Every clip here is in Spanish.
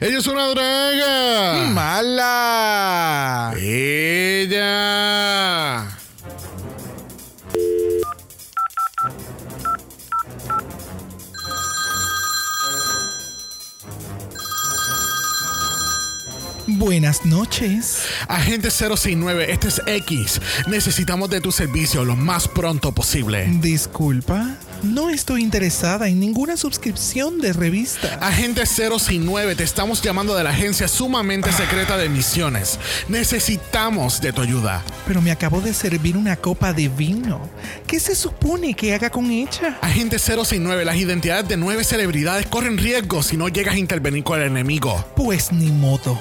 Ella es una draga. ¡Mala! Ella. Buenas noches. Agente 069, este es X. Necesitamos de tu servicio lo más pronto posible. Disculpa, no estoy interesada en ninguna suscripción de revista. Agente 069, te estamos llamando de la agencia sumamente secreta de misiones. Necesitamos de tu ayuda. Pero me acabo de servir una copa de vino. ¿Qué se supone que haga con ella? Agente 069, las identidades de nueve celebridades corren riesgo si no llegas a intervenir con el enemigo. Pues ni modo.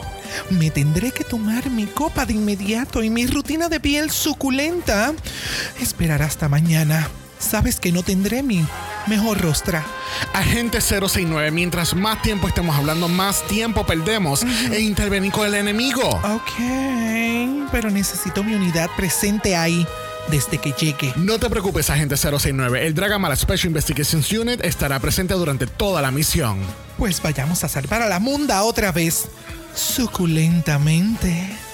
Me tendré que tomar mi copa de inmediato y mi rutina de piel suculenta. Esperar hasta mañana. Sabes que no tendré mi mejor rostra. Agente 069, mientras más tiempo estemos hablando, más tiempo perdemos e intervenir con el enemigo. Ok, pero necesito mi unidad presente ahí desde que llegue. No te preocupes, agente 069. El Dragamala Special Investigations Unit estará presente durante toda la misión. Pues vayamos a salvar a la munda otra vez. Suculentamente.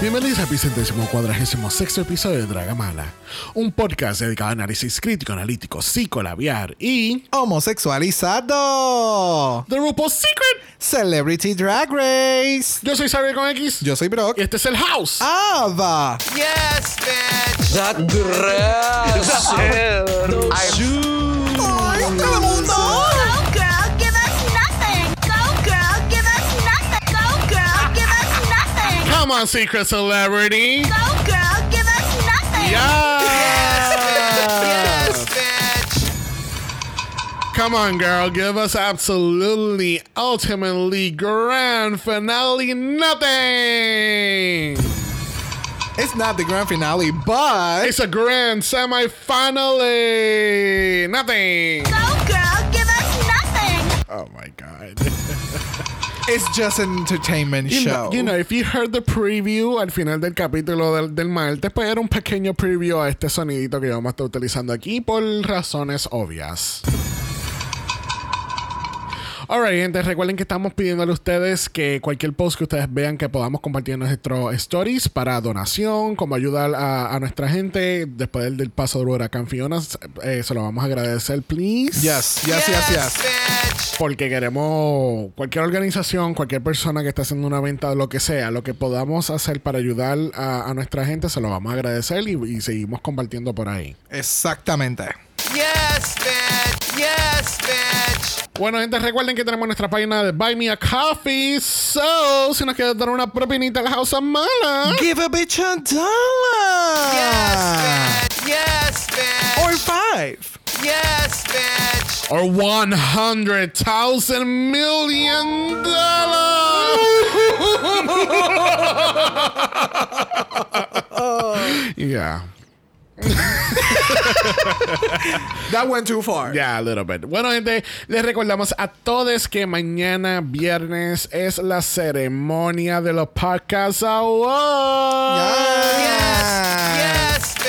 Bienvenidos al vicentésimo cuadragésimo sexto episodio de Dragamala, un podcast dedicado a análisis crítico, analítico, psicolabiar y Homosexualizado. The RuPaul's Secret. Celebrity Drag Race. Yo soy Xavier con X. Yo soy Brock. Y este es el House. Ava. Yes, bitch. That dress. Go, Come on, Secret Celebrity. Go, girl, give us nothing. Yeah. Yes, bitch. Come on, girl. Give us absolutely, ultimately, grand finale nothing. It's not the grand finale, but It's a grand semi-finale nothing. Go, girl, give us nothing. Oh my god. It's just an entertainment You show. know, you know, if you heard the preview al final del capítulo del, del martes, pues era un pequeño preview a este sonidito que vamos a estar utilizando aquí por razones obvias. Alright, gente, recuerden que estamos pidiéndole a ustedes que cualquier post que ustedes vean que podamos compartir en nuestros stories para donación, como ayudar a, a nuestra gente después del, del paso del huracán Fiona, eh, se lo vamos a agradecer, please. yes, yes, yes, yes. bitch. Porque queremos cualquier organización, cualquier persona que esté haciendo una venta, lo que sea, lo que podamos hacer para ayudar a, a nuestra gente, se lo vamos a agradecer y, y seguimos compartiendo por ahí. Exactamente. Yes, bitch. Yes, bitch. Bueno, gente, recuerden que tenemos nuestra página de Buy Me a Coffee. So, si nos quieres dar una propinita a la House Mala. Give a bitch a dollar. Yes, bitch. Yes, bitch. Or five. Yes, bitch. Or 100,000 million dollars. yeah. That went too far. Yeah, a little bit. Bueno, gente, les recordamos a todos que mañana viernes es la ceremonia de los Podcast Awards. Yes, bitch.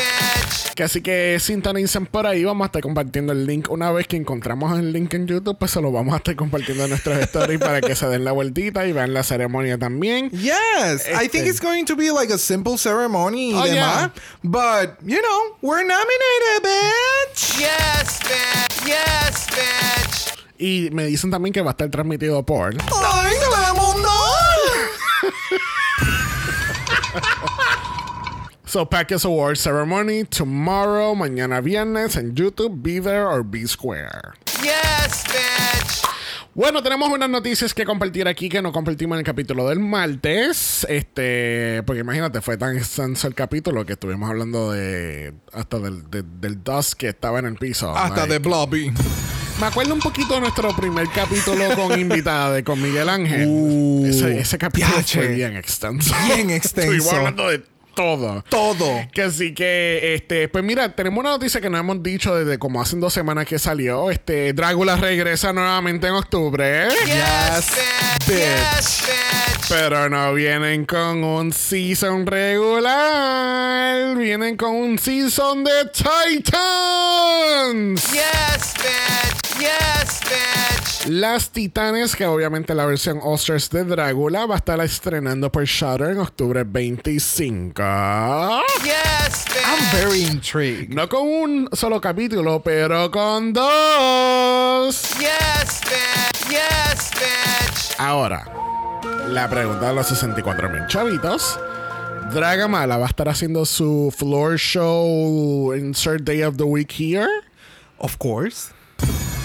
Que así que sintonicen por ahí. Vamos a estar compartiendo el link. Una vez que encontramos el link en YouTube, pues se lo vamos a estar compartiendo en nuestros stories para que se den la vueltita y vean la ceremonia también. Yes, I think Este. it's going to be like a simple ceremony, y Oh, demás. But, you know, we're nominated, bitch. Yes, bitch. Yes, bitch. Y me dicen también que va a estar transmitido por. ¡Ay, mundo! So Packers Awards Ceremony tomorrow, mañana viernes en YouTube. Be there or be square. Yes, bitch. Bueno, tenemos unas noticias que compartir aquí que no compartimos en el capítulo del martes. Este, porque imagínate, fue tan extenso el capítulo que estuvimos hablando de hasta del, de- del dust que estaba en el piso. Hasta Like, de Blobby. Me acuerdo un poquito de nuestro primer capítulo con invitada de con Miguel Ángel. Uh, ese, ese capítulo piache. fue bien extenso. Bien extenso. Estuvimos hablando de todo. Todo. Que así que, este, pues mira, tenemos una noticia que no hemos dicho desde como hace dos semanas que salió. Este, Drácula regresa nuevamente en octubre. Yes, bitch. Yes, bitch. Pero no vienen con un season regular. Vienen con un season de Titans. Yes, bitch. Yes, bitch. Las Titanes, que obviamente la versión All-Stars de Drácula va a estar estrenando por Shudder en octubre 25. Yes, I'm bitch. very intrigued. No con un solo capítulo, pero con dos. Yes, bitch. Yes, bitch. Ahora, la pregunta de los 64 mil chavitos. Dragamala va a estar haciendo su floor show insert day of the week here. Of course.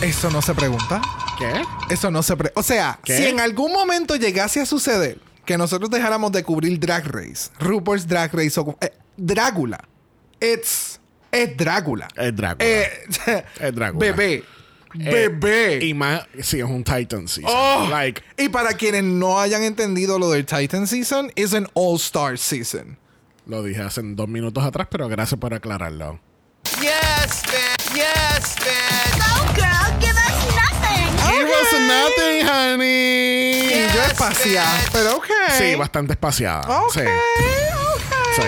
Eso no se pregunta. ¿Qué? Eso no se pre O sea, ¿Qué? si en algún momento llegase a suceder que nosotros dejáramos de cubrir Drag Race, RuPaul's Drag Race o eh, Drácula, it's es Drácula. Es Drácula. Eh, Es Drácula. Bebé. Eh, Bebé. Y más, sí, es un Titan season. Oh. Like, y para quienes no hayan entendido lo del Titan Season, es an All-Star Season. lo dije hace dos minutos atrás, pero gracias por aclararlo. Yes, bitch. Yes, bitch. Was nothing, honey. Y yo Yes, espaciada, bitch. pero ok. Sí, bastante espaciada. Ok, Sí. ok.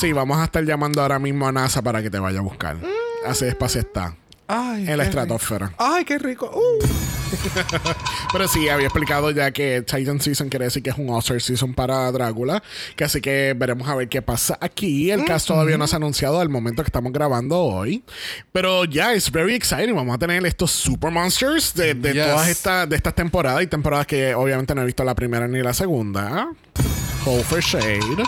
Sí. Vamos a estar llamando ahora mismo a NASA para que te vaya a buscar. Así despacio está. Ay, En la rico. estratosfera. Ay, qué rico. Uh. Pero sí, había explicado ya que Titan Season quiere decir que es un All-Star Season para Drácula. Que así que veremos a ver qué pasa aquí. El cast todavía no se ha anunciado al momento que estamos grabando hoy. Pero ya, es very exciting. Vamos a tener estos Super Monsters de, de Yes. todas estas de estas temporadas. Y temporadas que obviamente no he visto la primera ni la segunda. Hole for Shade.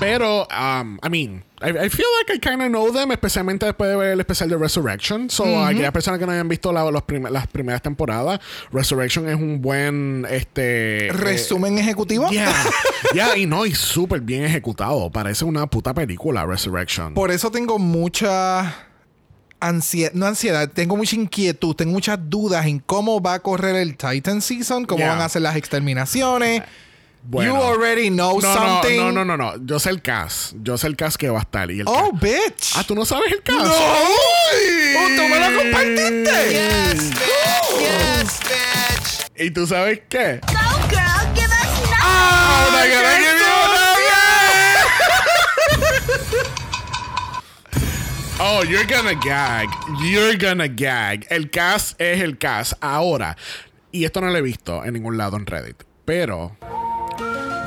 Pero, um, I mean, I, I feel like I kind of know them, especialmente después de ver el especial de Resurrection. So, aquellas personas que no hayan visto la- los prim- las primeras temporadas, Resurrection es un buen, este... Resumen ejecutivo. Ya, ya, y no, y súper bien ejecutado. Parece una puta película, Resurrection. Por eso tengo mucha ansiedad, no ansiedad, tengo mucha inquietud, tengo muchas dudas en cómo va a correr el Titan Season, cómo Yeah. van a hacer las exterminaciones. Bueno. You already know no, something. No, no, no, no, no. Yo sé el cast. Yo sé el cast que va a estar. Y el Oh, cast- bitch. Ah, ¿tú no sabes el cast? ¡No! ¡Oh, tú me lo compartiste! Yes, bitch. Yes, bitch. ¿Y tú sabes qué? Go, girl, give us nothing. ¡Ah, una qué cara que Oh, you're gonna gag. You're gonna gag. El cast es el cast. Ahora, y esto no lo he visto en ningún lado en Reddit, pero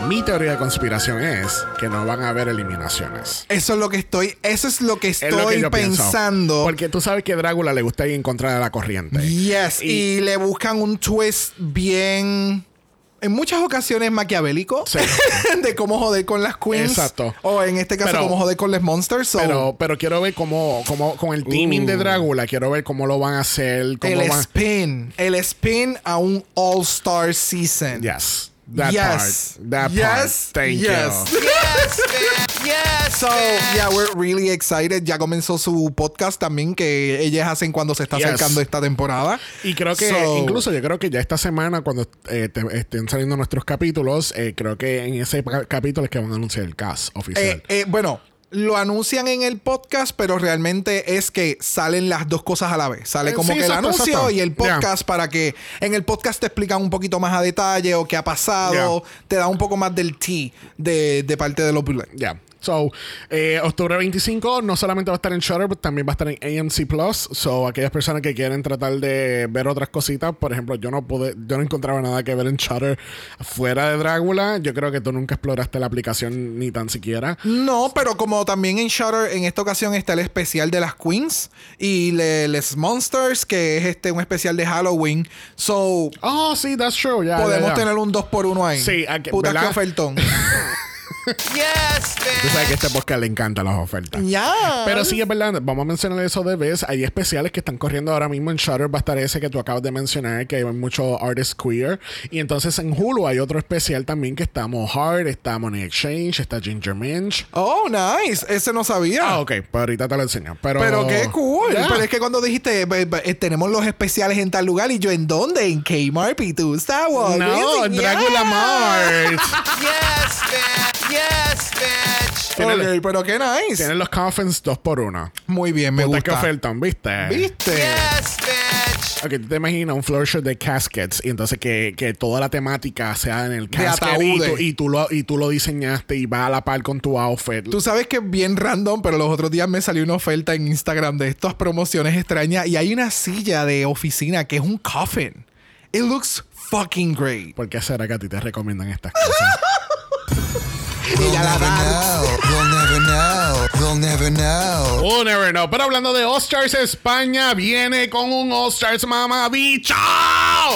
mi teoría de conspiración es que no van a haber eliminaciones. Eso es lo que estoy, eso es lo que Es estoy lo que yo pienso. pensando. Porque tú sabes que a Drácula le gusta ir en contra de la corriente. Yes, y, Y- le buscan un twist bien. En muchas ocasiones maquiavélico Sí. de cómo joder con las queens. Exacto. O en este caso, Pero- cómo joder con los monsters. So, Pero, pero quiero ver cómo, cómo con el teaming de Drácula, quiero ver cómo lo van a hacer. Cómo el van... spin. El spin a un All-Star Season. Yes. That Yes. part. That Yes. part. Thank Yes. you. Yes, bitch. Yes, So, yeah, we're really excited. Ya comenzó su podcast también que ellas hacen cuando se está Yes. acercando esta temporada. Y creo que, So- incluso yo creo que ya esta semana, cuando eh, te- estén saliendo nuestros capítulos, eh, creo que en ese capítulo es que van a anunciar el cast oficial. Eh, eh, bueno, lo anuncian en el podcast, pero realmente es que salen las dos cosas a la vez. Sale Eh, como sí, que el anuncio exacto. y el podcast para que en el podcast te explican un poquito más a detalle o qué ha pasado. Te da un poco más del tea de, de parte de los. Ya. So, eh, octubre 25 no solamente va a estar en Shutter, pero también va a estar en AMC Plus. So, aquellas personas que quieren tratar de ver otras cositas, por ejemplo, yo no pude, yo no encontraba nada que ver en Shutter fuera de Drácula. Yo creo que tú nunca exploraste la aplicación ni tan siquiera. No, pero como también en Shutter, en esta ocasión está el especial de las Queens y le- les Monsters, que es este un especial de Halloween. So, Oh, sí, that's true. Podemos tener un 2 por 1 ahí. Sí, aquí- Puta ¿verdad? que ofertón. Yes, Tú sabes que este podcast le encantan las ofertas. ya. Pero sí, es verdad, vamos a mencionar eso de vez. Hay especiales que están corriendo ahora mismo en Shutter. Va a estar ese que tú acabas de mencionar, que hay mucho artist queer. Y entonces en Hulu hay otro especial también que está Mo Hard, está Money Exchange, está Ginger Minch. Oh, nice. Ese no sabía. Ah, ok, pues ahorita te lo enseño. Pero, Pero qué cool. Ya. Pero es que cuando dijiste, "Be- be- eh, tenemos los especiales en tal lugar, y yo, ¿en dónde? En Kmart y tú, Star Wars. No? Dracula Yeah. Mart. Yes, bitch. Yes, bitch. Tienen, Ok, pero qué nice. tienen los coffins dos por uno. Muy bien, me Puta que gusta. ofertan, ¿viste? ¿Viste? Yes, bitch. Ok, tú te imaginas un floor show de caskets y entonces que, que toda la temática sea en el casket y tú, ataúdes. y, tú lo, y tú lo diseñaste y va a la par con tu outfit. Tú sabes que es bien random, pero los otros días me salió una oferta en Instagram de estas promociones extrañas y hay una silla de oficina que es un coffin. It looks fucking great. ¿Por qué será que a ti te recomiendan estas cosas? Ella la da. We'll never know. We'll never know. Oh, never know. Pero hablando de All Stars, España viene con un All Stars mamabicho.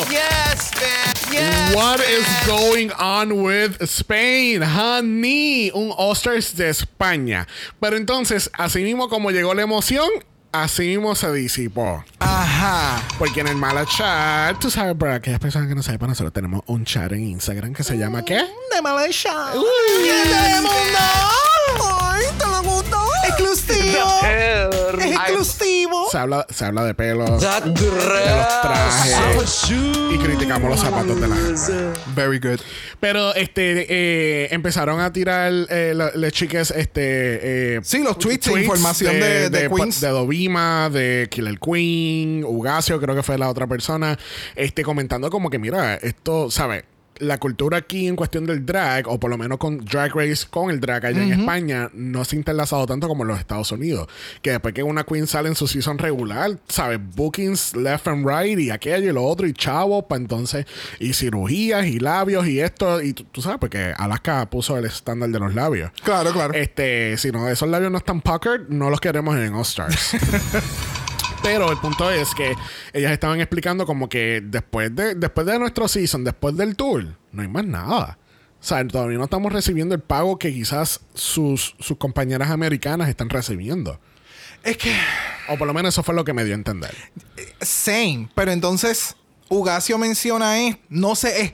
Yes, bitch. Yes, What is going on with Spain, honey? Un All Stars de España. Pero entonces, así mismo como llegó la emoción, así mismo se disipó. Ajá. Porque en el mala chat, tú sabes, para aquellas personas que no sepan, nosotros tenemos un chat en Instagram que se llama ¿qué? De Malaysia. ¡Qué mundo! ¡Ay, te lo! ¡Exclusivo! ¡Es exclusivo! Se habla, se habla de pelos, That de los trajes y criticamos los zapatos de la gente. Very good. Pero este eh, empezaron a tirar eh, la- las chicas este eh, Sí, los tweets información de- de Queens. de Dovima, de Killer Queen, Ugacio, creo que fue la otra persona, este comentando como que mira, esto, ¿sabes? La cultura aquí en cuestión del drag, o por lo menos con Drag Race, con el drag allá en España, no se ha interlazado tanto como en los Estados Unidos. Que después que una queen sale en su season regular, ¿sabes? Bookings left and right, y aquello y lo otro, y chavo, para entonces, y cirugías, y labios, y esto, y tú, tú sabes, porque Alaska puso el estándar de los labios. Claro, claro. Este, si no, esos labios no están puckered, no los queremos en All Stars. Pero el punto es que ellas estaban explicando como que después de, después de nuestro season, después del tour, no hay más nada. O sea, todavía no estamos recibiendo el pago que quizás sus, sus compañeras americanas están recibiendo. Es que... O por lo menos eso fue lo que me dio a entender. Same. Pero entonces, Ugacio menciona es, no sé, es,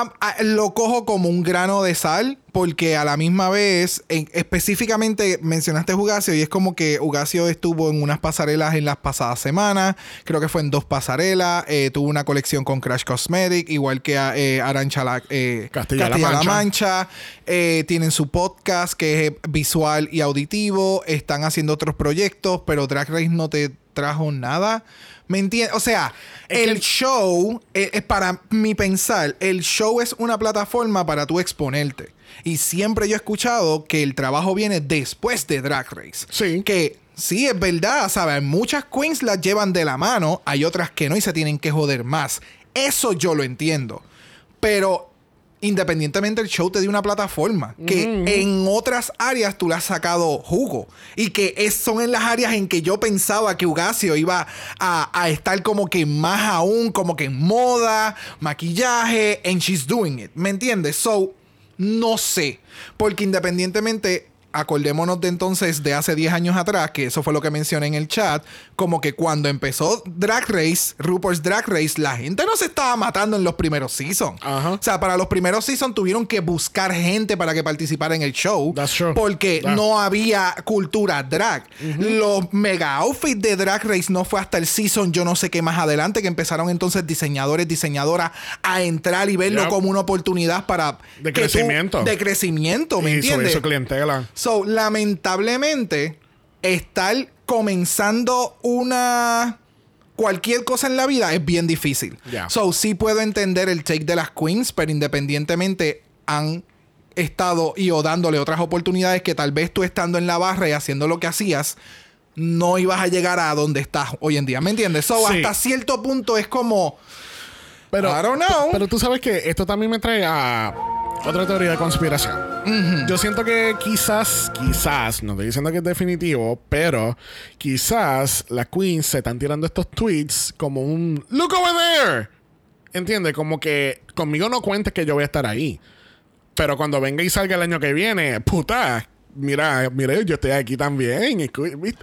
a- a- lo cojo como un grano de sal, porque a la misma vez, en- específicamente mencionaste Ugacio, y es como que Ugacio estuvo en unas pasarelas en las pasadas semanas, creo que fue en dos pasarelas, eh, tuvo una colección con Crash Cosmetic, igual que eh, Arancha la, eh, Castilla-La Mancha. Mancha. Eh, tienen su podcast que es visual y auditivo. Están haciendo otros proyectos, pero Drag Race no te trajo nada. ¿Me entiendes? O sea, Es el que- show, eh, es para mi pensar, el show es una plataforma para tú exponerte. Y siempre yo he escuchado que el trabajo viene después de Drag Race. Sí. Que sí, es verdad, ¿sabes? Muchas queens las llevan de la mano, hay otras que no y se tienen que joder más. Eso yo lo entiendo. Pero independientemente el show te dio una plataforma que en otras áreas tú le has sacado jugo. Y que es- son en las áreas en que yo pensaba que Ugacio iba a, a estar como que más aún como que en moda, maquillaje, and she's doing it, ¿me entiendes? So, no sé, porque independientemente acordémonos de entonces de hace 10 años atrás, que eso fue lo que mencioné en el chat, como que cuando empezó Drag Race, RuPaul's Drag Race, la gente no se estaba matando en los primeros seasons. Ajá. O sea, para los primeros seasons tuvieron que buscar gente para que participara en el show. That's true. Porque Yeah. no había cultura drag. Los mega outfits de Drag Race no fue hasta el season, yo no sé qué más adelante, que empezaron entonces diseñadores, diseñadoras a entrar y verlo como una oportunidad para. De tú- crecimiento. de crecimiento, ¿me y entiendes? su clientela. So, lamentablemente, estar comenzando una. Cualquier cosa en la vida es bien difícil. So, sí puedo entender el take de las queens, pero independientemente han estado y o dándole otras oportunidades que tal vez tú estando en la barra y haciendo lo que hacías, no ibas a llegar a donde estás hoy en día. ¿Me entiendes? So, Sí. hasta cierto punto es como. Pero, I don't know. Pero tú sabes que esto también me trae a otra teoría de conspiración. Yo siento que quizás, quizás, no estoy diciendo que es definitivo, pero quizás las queens se están tirando estos tweets como un look over there. ¿Entiendes? Como que conmigo no cuentes que yo voy a estar ahí. Pero cuando venga y salga el año que viene, puta, mira, mira, yo estoy aquí también.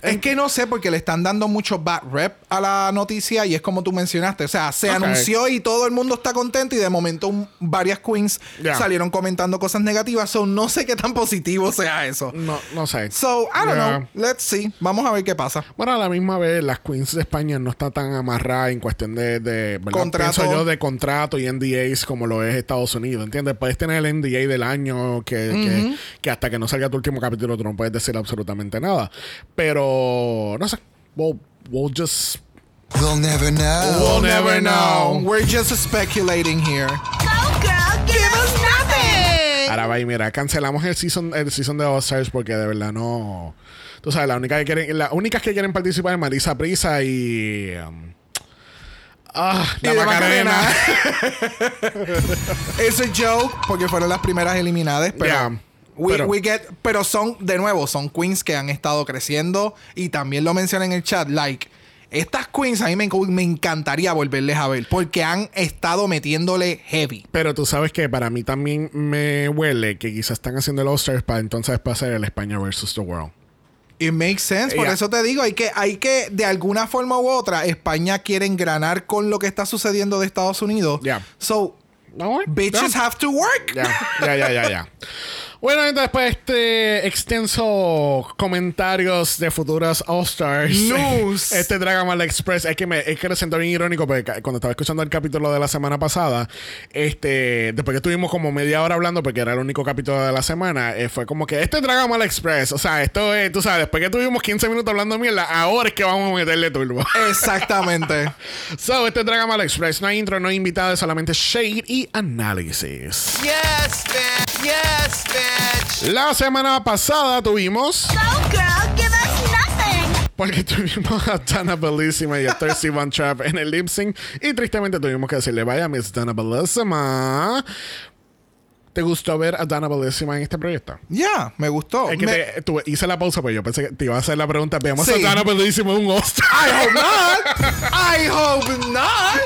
Es que no sé porque le están dando mucho bad rep a la noticia y es como tú mencionaste. O sea, se anunció y todo el mundo está contento y de momento un- varias queens salieron comentando cosas negativas. So, no sé qué tan positivo sea eso. No, no sé. So, I don't Yeah. know. Let's see. Vamos a ver qué pasa. Bueno, a la misma vez, las Queens de España no está tan amarrada en cuestión de, de ¿verdad? Contrato. Pienso yo de contrato y NDAs como lo es Estados Unidos, ¿entiendes? Puedes tener el NDA del año que, que, que hasta que no salga tu último próximo capítulo tú no puedes decir absolutamente nada. Pero, no sé. We'll, we'll just. We'll never know. We'll never know. We're just speculating here. Go, girl, give, us nothing. Ahora va y mira, cancelamos el season, el season de All Stars porque de verdad no. Tú sabes, la única que quieren, las únicas que quieren participar es Marisa Prisa y. um, ah, la Y de Macarena. Es un joke porque fueron las primeras eliminadas, pero, Yeah, we, pero- we get, pero son, de nuevo, son queens que han estado creciendo y también lo mencioné en el chat, like, estas queens a mí me, me encantaría volverles a ver porque han estado metiéndole heavy. Pero tú sabes que para mí también me huele que quizás están haciendo el All Stars para entonces pasar el España versus the World. It makes sense, por Yeah. eso te digo, hay que, hay que, de alguna forma u otra, España quiere engranar con lo que está sucediendo de Estados Unidos. Yeah. So, No, bitches ya. have to work. Ya, ya, ya, ya. Bueno, entonces después de este extenso comentarios de futuras All Stars. News. Este Dragon Ball Express. Es que me, es que siento bien irónico porque cuando estaba escuchando el capítulo de la semana pasada, este, después que estuvimos como media hora hablando, porque era el único capítulo de la semana, eh, fue como que este Dragon Ball Express. O sea, esto es, tú sabes, después que tuvimos 15 minutos hablando mierda, ahora es que vamos a meterle turbo. Exactamente. so, este Dragon Ball Express, no hay intro, no hay invitado, es solamente shade y análisis. Yes, bitch. Yes, bitch. La semana pasada tuvimos, Go, girl, give us nothing. porque tuvimos a Dana Bellissima y a Thirsty Von Trap en el lip sync. Y tristemente tuvimos que decirle, vaya, Miss Dana Bellissima. ¿Te gustó ver a Dana Bellissima en este proyecto? Ya, me gustó. Es que Me- te- tuve- hice la pausa, pero yo pensé que te iba a hacer la pregunta. Veamos Sí. a Dana Bellissima en un All-Star. I hope not. I hope not.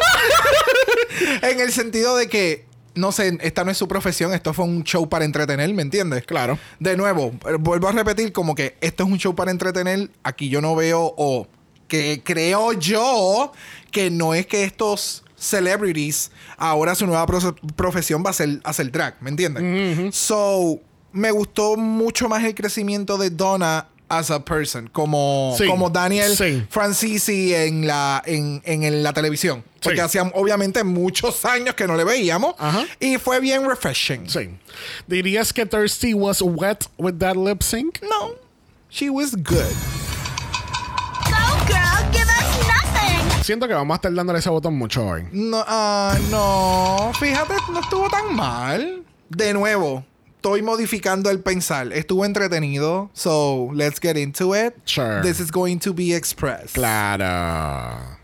en el sentido de que, no sé, esta no es su profesión, esto fue un show para entretener, ¿me entiendes? Claro. De nuevo, eh, vuelvo a repetir como que esto es un show para entretener, aquí yo no veo o que creo yo que no es que estos celebrities ahora su nueva pro- profesión va a ser hacer drag, ¿me entiendes? So, me gustó mucho más el crecimiento de Donna as a person, como, Sí, como Daniel sí. Francisi en la, en, en la televisión. Porque Sí. hacían obviamente muchos años que no le veíamos. Ajá. Y fue bien refreshing. Sí. ¿Dirías que Thirsty was wet with that lip sync? No, she was good. Go, girl, give us nothing. Siento que vamos a estar dándole ese botón mucho hoy. No, ah, no, fíjate, no estuvo tan mal. De nuevo, estoy modificando el pensar. Estuvo entretenido. So, let's get into it. Sure. This is going to be expressed. Claro.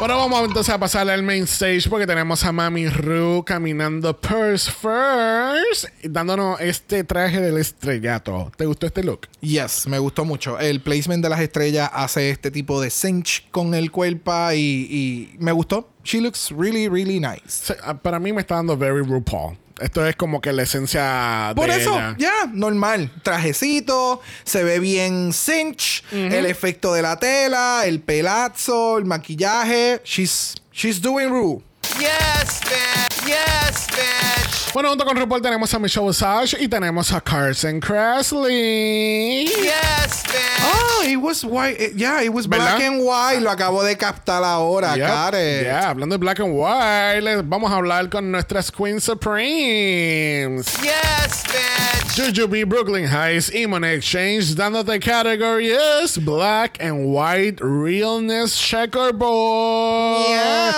Bueno, vamos entonces a pasar al main stage porque tenemos a Mami Ru caminando purse first, dándonos este traje del estrellato. ¿Te gustó este look? Yes, me gustó mucho. El placement de las estrellas hace este tipo de cinch con el cuerpo y, y me gustó. She looks really, really nice. Ah, Para mí me está dando very RuPaul. Esto es como que la esencia Por de eso, ella. ya, normal. Trajecito, se ve bien cinch, el efecto de la tela, el pelazo, el maquillaje. She's, she's doing Ru. Yes, bitch. Yes, bitch. Bueno, junto con RuPaul tenemos a Michelle Visage y tenemos a Carson Kressley. Yes, bitch. Oh, it was white. eh, Yeah, it was ¿Verdad? black and white. Lo acabo de captar ahora, Yep. Karen. Yeah, hablando de Black and White, les vamos a hablar con nuestras Queen Supremes. Yes, bitch. Jujubee, Brooklyn Heights y Money Exchange, dándote categories Black and White Realness Checkerboard. Yes.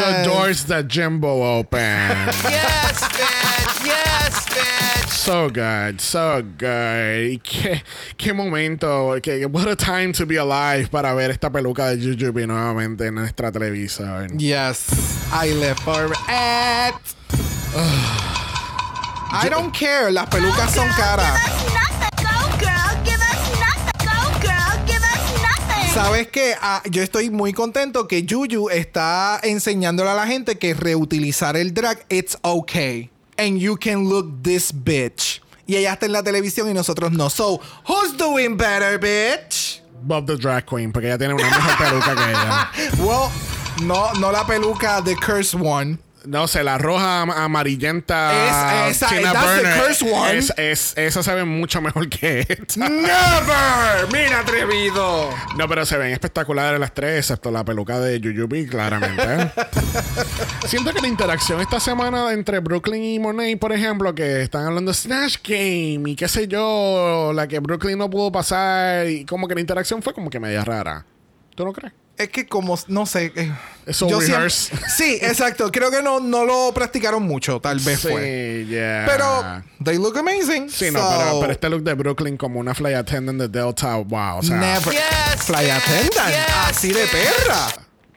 The doors that Jimbo opened. Yes, bitch. Yes, bitch. so good, so good. Qué, qué momento, qué, what a time to be alive para ver esta peluca de Jujubee nuevamente en nuestra televisión. Yes, I live for it. I don't care. Las pelucas son caras. ¿Sabes qué? Ah, yo estoy muy contento que Juju está enseñándole a la gente que reutilizar el drag, it's okay. And you can look this bitch. Y ella está en la televisión y nosotros no. So, who's doing better, bitch? Bob the Drag Queen, porque ella tiene una mejor peluca que ella. Well, no, no la peluca The Curse One. No sé, la roja am- amarillenta. Es- esa- that's the cursed one. es- es- esa se ve mucho mejor que esta. Never. Mira, atrevido. No, pero se ven espectaculares las tres, excepto la peluca de Yuyubi, claramente. ¿eh? Siento que la interacción esta semana entre Brooklyn y Monet, por ejemplo, que están hablando de Snatch Game y qué sé yo, la que Brooklyn no pudo pasar, y como que la interacción fue como que media rara. ¿Tú no crees? Es que como, no sé. eh, Eso yo siempre-. Sí, exacto. Creo que no, no lo practicaron mucho, tal vez fue. Sí, yeah. Pero they look amazing. Sí, no, pero, pero este look de Brooklyn como una flight attendant de Delta, wow, o sea, Never. Yes, Fly bitch. attendant. Yes, así de perra.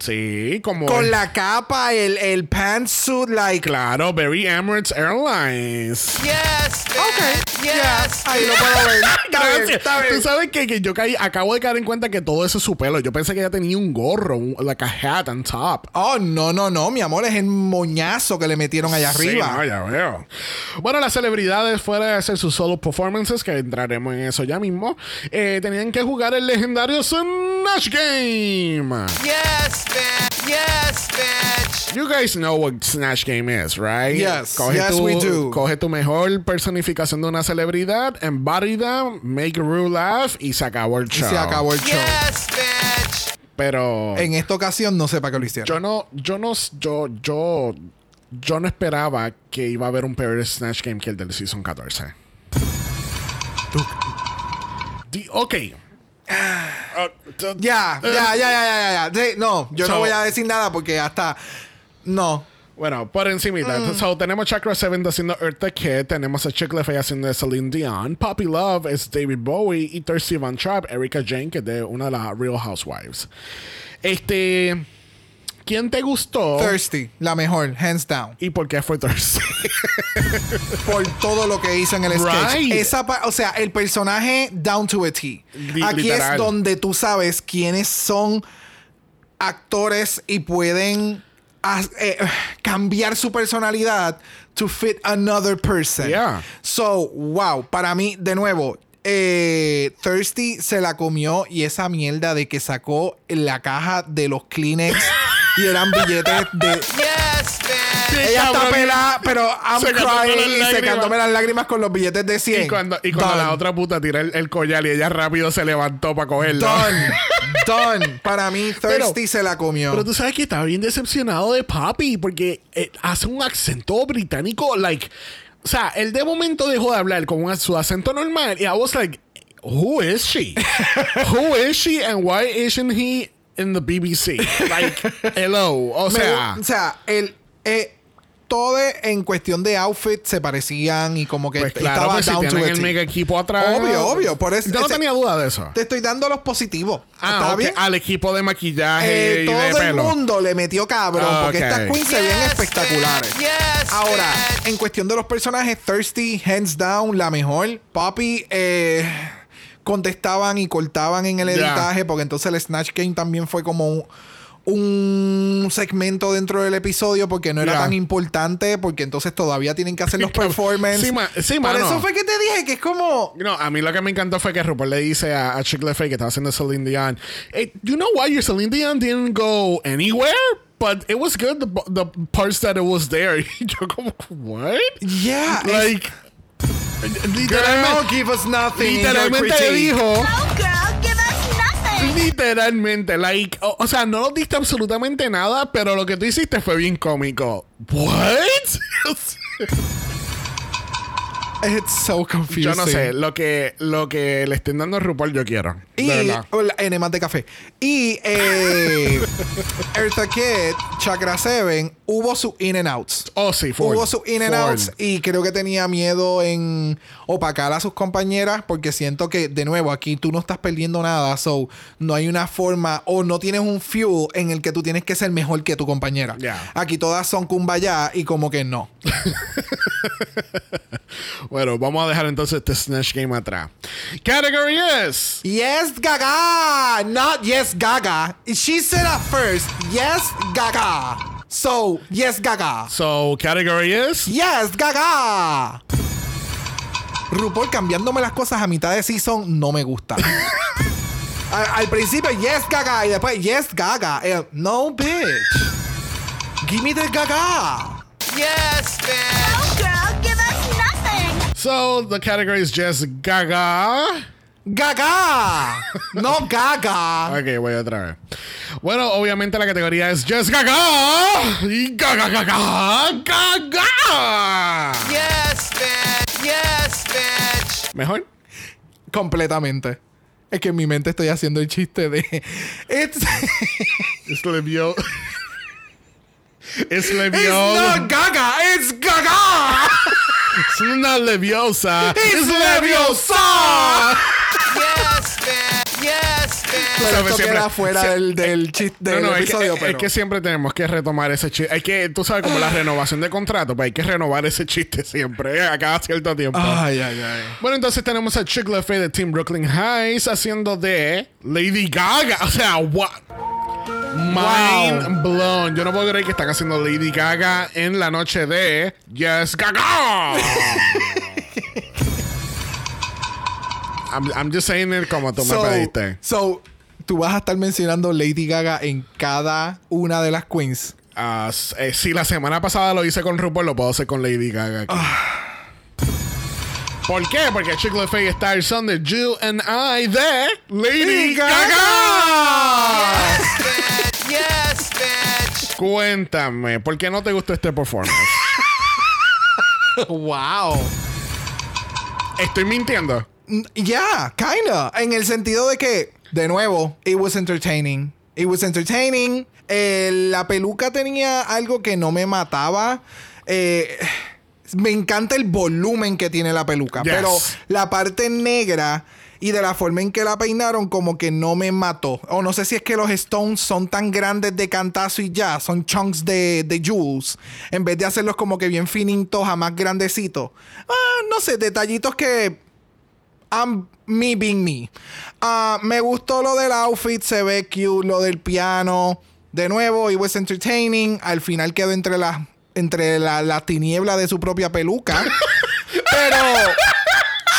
Sí, como Con la capa, el, el pantsuit, like. claro, very Emirates Airlines. Yes, bitch. Ok. Yes. Ahí lo puedo ver. Está bien, está bien. Tú sabes que, que yo caí, acabo de caer en cuenta que todo eso es su pelo. Yo pensé que ella tenía un gorro, un, like a hat on top. Oh, no, no, no, mi amor, es el moñazo que le metieron allá Sí, arriba. no, ya veo. Bueno, las celebridades fuera de hacer sus solo performances, que entraremos en eso ya mismo, eh, tenían que jugar el legendario Snatch Game. Yes, bitch. Yes, bitch. You guys know what Snatch Game is, right? Yes. Yes, we do. Coge tu mejor personificación de una celebridad, embody them, make Rue laugh y se acabó el Y show. se acabó el show. Yes, bitch. Pero En esta ocasión no sé para qué lo hicieron. yo no, yo no, yo, yo, yo no esperaba que iba a haber un peor Snatch Game que el del Season 14. Di- ok. Uh, t- Ya, ya, ya, ya, ya, ya. Sí, no, yo So- no voy a decir nada porque hasta. No. Bueno, por encimita. Mm. So, tenemos Chakra 7 haciendo Eartha Kitt. Tenemos a Chick Fil haciendo Celine Dion. Poppy Love es David Bowie. Y Thirsty Van Trapp, Erika Jane, que es de una de las Real Housewives. Este... ¿Quién te gustó? Thirsty, la mejor, hands down. ¿Y por qué fue Thirsty? Por todo lo que hizo en el sketch. Right. Esa pa- o sea, el personaje down to a T. Aquí literal. es donde tú sabes quiénes son actores y pueden eh, cambiar su personalidad to fit another person. Yeah. So, wow, para mí, de nuevo, eh, Thirsty se la comió y esa mierda de que sacó la caja de los Kleenex y eran billetes de... Yes, bitch. Ella está pelada, pero I'm Secándome las crying y lágrimas. secándome las lágrimas con los billetes de 100. y cuando, y cuando Done. la otra puta tira el, el collar y ella rápido se levantó para cogerlo. Done. Done. Para mí, Pero- Thirsty se la comió. Pero tú sabes que estaba bien decepcionado de Papi porque eh, hace un acento británico, like, o sea, él de momento dejó de hablar con un- su acento normal y I was like, who is she? who is she and why isn't he in the BBC? Like, hello, o sea, o sea, el, eh, todo en cuestión de outfit se parecían y como que pues claro, estaba pues si down to tienen a el mega equipo atrás. Obvio, obvio, por eso- Yo no ese- tenía duda de eso. Te estoy dando los positivos. Ah, ¿Está ok, bien? al equipo de maquillaje Eh, y todo de el pelo. mundo le metió cabrón porque estas queens se ven espectaculares. Yes, Ahora, en cuestión de los personajes, Thirsty, hands down, la mejor. Poppy, eh, contestaban y cortaban en el editaje, porque entonces el Snatch Game también fue como un, un segmento dentro del episodio, porque no era Ya. tan importante, porque entonces todavía tienen que hacer los performances. Sí, ma- sí, Por eso fue que te dije que es como. No, a mí lo que me encantó fue que RuPaul le dice a, a Chick Fil que estaba haciendo Celine Dion, hey, you know why your Celine Dion didn't go anywhere? But it was good, the, the parts that it was there. Yo como, what? Yeah, Like, literalmente, give us nothing. literalmente dijo, Go, girl, give us nothing. literalmente, like, o, o sea, no nos diste absolutamente nada, pero lo que tú hiciste fue bien cómico. What? It's so confusing. yo no sé, lo que, lo que le estén dando a RuPaul yo quiero. Y enemas de café. Y eh, Eartha Kitt, Chakra 7, hubo su in and outs. Oh, sí, full. Hubo su in and Full. outs y creo que tenía miedo en opacar a sus compañeras porque siento que, de nuevo, aquí tú no estás perdiendo nada. So, no hay una forma o no tienes un fuel en el que tú tienes que ser mejor que tu compañera. Aquí todas son kumbaya y como que no. Bueno, vamos a dejar entonces este Snatch Game atrás. Category is. Yes, Gaga. Not yes, Gaga. She said at first, yes, Gaga. So, yes, Gaga. So, category is. Yes, Gaga. RuPaul cambiándome las cosas a mitad de season no me gusta. al, al principio, yes, Gaga. Y después, yes, Gaga. Eh, no, bitch. Give me the Gaga. Yes, bitch. So the category is just Gaga. ¡Gaga! No gaga. Ok, voy otra vez. Bueno, obviamente la categoría es Just Gaga. Y Gaga, Gaga, Gaga. Yes, bitch. Yes, bitch. ¿Mejor? Completamente. Es que en mi mente estoy haciendo el chiste de. It's, Es levio. It's leviosa. not gaga, it's gaga. Es una leviosa. It's leviosa. Yes, bitch. Yes. Pero sabes, esto siempre- queda fuera del, del chiste No, del no, es que, episodio, es pero. que siempre tenemos que retomar ese chiste. Hay que, tú sabes, como la renovación de contrato, pues hay que renovar ese chiste siempre, eh, a cada cierto tiempo. Ay, ay, ay. Bueno, entonces tenemos a Chick Fil de Team Brooklyn Heights haciendo de Lady Gaga. O sea, what? Mind blown. Yo no puedo creer que están haciendo Lady Gaga en la noche de Yes Gaga. I'm, I'm just saying it como tú me pediste. so, tú vas a estar mencionando Lady Gaga en cada una de las queens. Ah, s- eh, si la semana pasada lo hice con RuPaul, lo puedo hacer con Lady Gaga. aquí. ¿Por qué? Porque Chick fil A Stars son de You and I de Lady Gaga. Bitch. Cuéntame, ¿por qué no te gustó este performance? wow. Estoy mintiendo. Mm, Yeah, kinda. En el sentido de que, de nuevo, it was entertaining. It was entertaining. Eh, la peluca tenía algo que no me mataba. Eh, me encanta el volumen que tiene la peluca. Yes. Pero la parte negra y de la forma en que la peinaron, como que no me mató. O no sé si es que los Stones son tan grandes de cantazo y ya, son chunks de, de jewels. En vez de hacerlos como que bien finitos a más grandecitos. Ah, no sé, detallitos que I'm me being me. Ah, me gustó lo del outfit, se ve cute, lo del piano. De nuevo, it was entertaining. Al final quedó entre la, entre la, la tiniebla de su propia peluca. Pero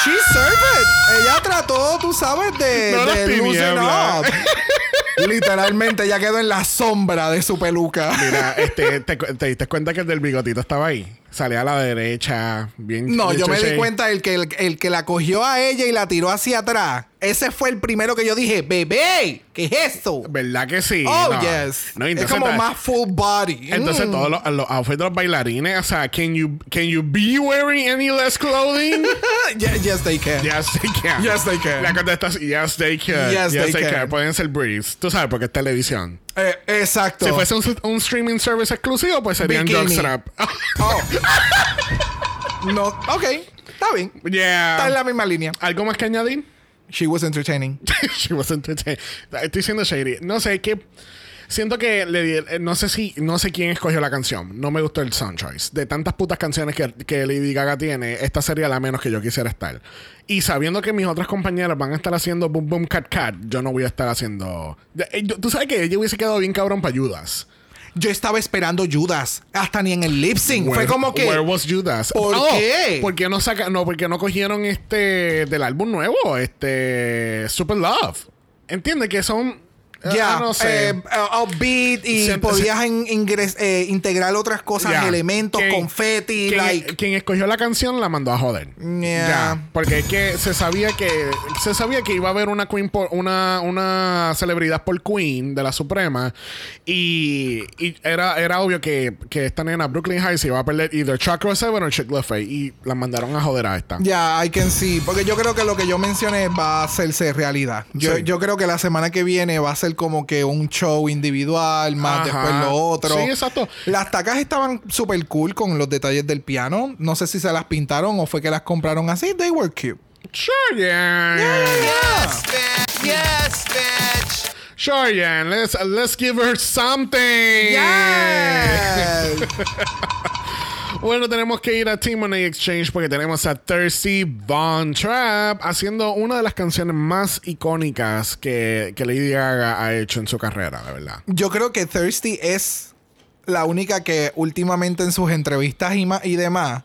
she served it. Ella trató, tú sabes, de, No de loosen up. Literalmente, ella quedó en la sombra de su peluca. Mira, este, te, te diste cuenta que el del bigotito estaba ahí. Salía a la derecha, bien. No, yo me di cuenta el que, el, el que la cogió a ella y la tiró hacia atrás. Ese fue el primero que yo dije, bebé, ¿qué es esto? ¿Verdad que sí? Oh, No. yes. No, es como más full body. Entonces Mm. todos los, los outfits de los bailarines, o sea, can you, can you be wearing any less clothing? Ye- yes, they can. yes, they can. Yes, they can. La contestación, yes, they can. Yes, they can. Pueden ser briefs. Tú sabes, porque es televisión. Eh, exacto. Si fuese un, un streaming service exclusivo, pues serían jockstrap. Oh. no, ok. Está bien. Está en yeah. la misma línea. ¿Algo más que añadir? She was entertaining. She was entertained. Estoy siendo shady. No sé qué. Siento que eh, no sé si no sé quién escogió la canción. No me gustó el sound choice. De tantas putas canciones que, que Lady Gaga tiene, esta sería la menos que yo quisiera estar. Y sabiendo que mis otras compañeras van a estar haciendo boom boom cat cat, yo no voy a estar haciendo. Eh, Tú sabes que ella hubiese quedado bien cabrón para Judas. Yo estaba esperando Judas. Hasta ni en el lip sync. Fue como que. Where was Judas? ¿Por Oh, qué? ¿Por qué no saca, no, porque no cogieron este del álbum nuevo, este Super Love? ¿Entiendes? Que son Ya, ah, no sé. eh, uh, upbeat y podías in- ingres- eh, integrar otras cosas, Ya. elementos, Quien- confeti, quien, like. quien escogió la canción la mandó a joder. Yeah. Ya, porque es que se sabía que se sabía que iba a haber una queen por una una celebridad por queen de la Suprema y, y era era obvio que, que esta nena Brooklyn Heights se iba a perder either Chakra 7 o Chick y la mandaron a joder a esta. Ya, I can see. Porque yo creo que lo que yo mencioné va a hacerse realidad. Yo, Sí. yo creo que la semana que viene va a ser como que un show individual, más Ajá. después lo otro. Sí, exacto. Las tacas estaban súper cool con los detalles del piano. No sé si se las pintaron o fue que las compraron así. They were cute. Sure, yeah. Yes, bitch. Yes, bitch. Sure, yeah. Let's let's give her something. Yes. Bueno, tenemos que ir a Team Money Exchange porque tenemos a Thirsty Von Trap haciendo una de las canciones más icónicas que, que Lady Gaga ha hecho en su carrera, de verdad. Yo creo que Thirsty es la única que últimamente en sus entrevistas y demás,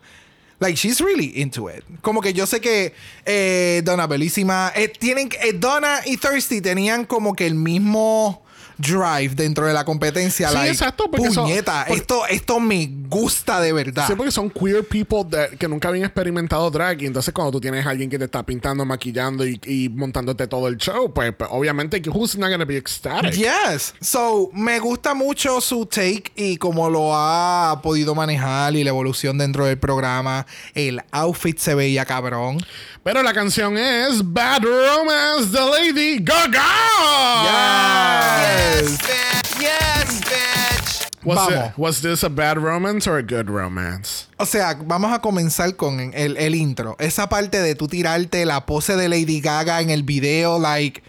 like, she's really into it. Como que yo sé que eh, Donna Bellísima, eh, tienen, eh, Donna y Thirsty tenían como que el mismo drive dentro de la competencia. Sí, like, exacto, porque son- puñeta, porque- esto, esto me gusta de verdad. Sí, porque son queer people that- que nunca habían experimentado drag. Y entonces, cuando tú tienes a alguien que te está pintando, maquillando y, y montándote todo el show, pues, pues, obviamente, who's not gonna be ecstatic? Yes. So, me gusta mucho su take y cómo lo ha podido manejar y la evolución dentro del programa. El outfit se veía cabrón. Pero la canción es Bad Romance de Lady Gaga. Yes, bitch. Yes, bitch. Was, Vamos. it- was this a bad romance or a good romance? O sea, vamos a comenzar con el, el intro. Esa parte de tú tirarte la pose de Lady Gaga en el video, like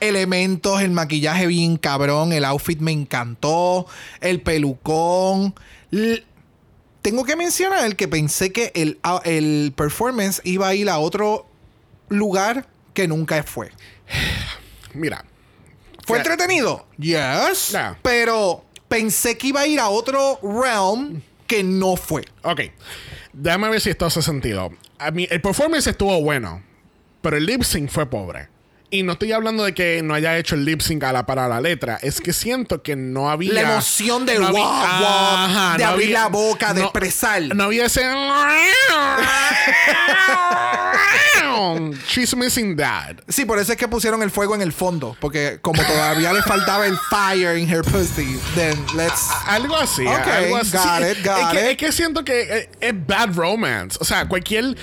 elementos, el maquillaje bien cabrón, el outfit me encantó, el pelucón. L- Tengo que mencionar que pensé que el, a- el performance iba a ir a otro lugar que nunca fue. Mira. ¿Fue Yeah. entretenido? Yes. Yeah. Pero pensé que iba a ir a otro realm que no fue. Ok. Déjame ver si esto hace sentido. A mí, el performance estuvo bueno, pero el lip sync fue pobre. Y no estoy hablando de que no haya hecho el lip sync a la, para la letra. Es que siento que no había. La emoción del no wow, wow, Ajá, de no abrir había- la boca, de no- expresar. No había ese. She's missing that. Sí, por eso es que pusieron el fuego en el fondo. Porque como todavía le faltaba el fire in her pussy, then let's. Algo así. Algo así. got it, got es, que, it. es que siento que eh, es bad romance. O sea, cualquier.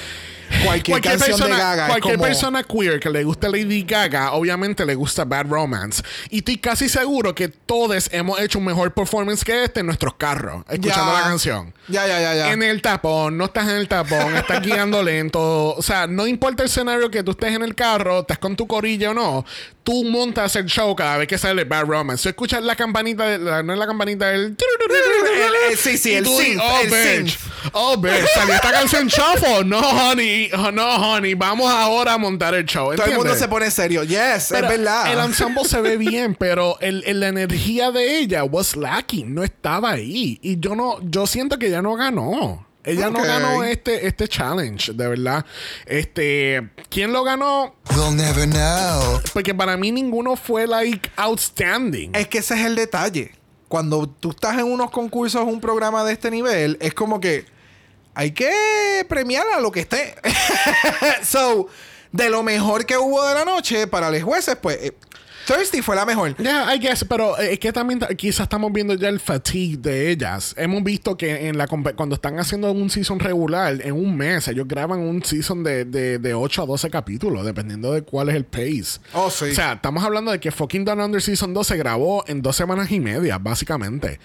Cualquier canción de Gaga es cualquier como- persona queer que le guste Lady Gaga, obviamente le gusta Bad Romance. Y estoy casi seguro que todos hemos hecho un mejor performance que este en nuestros carros, escuchando la canción. Ya, ya, ya, ya. En el tapón, no estás en el tapón, estás guiando lento. O sea, no importa el escenario que tú estés en el carro, estás con tu corilla o no, tú montas el show cada vez que sale Bad Romance. Tú escuchas la campanita, de, la- no es la campanita del. El- el- sí, sí, el synth, Oh, bitch. Oh, bitch. Salió esta canción chafo. No, honey. Oh, No, honey. Vamos ahora a montar el show. Todo el mundo se pone serio. Yes, Pero es verdad. El ensemble se ve bien, pero el, el- la energía de ella was lacking. No estaba ahí. Y yo no, yo siento que ella no ganó. Ella no ganó este, este challenge, de verdad. Este, ¿quién lo ganó? We'll never know. Porque para mí ninguno fue like outstanding. Es que ese es el detalle. Cuando tú estás en unos concursos, un programa de este nivel, es como que hay que premiar a lo que esté. so, de lo mejor que hubo de la noche para los jueces, pues eh, Thirsty fue la mejor. Yeah, I guess, pero eh, es que también ta- quizás estamos viendo ya el fatigue de ellas. Hemos visto que en la cuando están haciendo un season regular, en un mes, ellos graban un season de, de, de 8 a 12 capítulos, dependiendo de cuál es el pace. Oh, sí. O sea, estamos hablando de que fucking Down Under Season 2 se grabó en dos semanas y media, básicamente.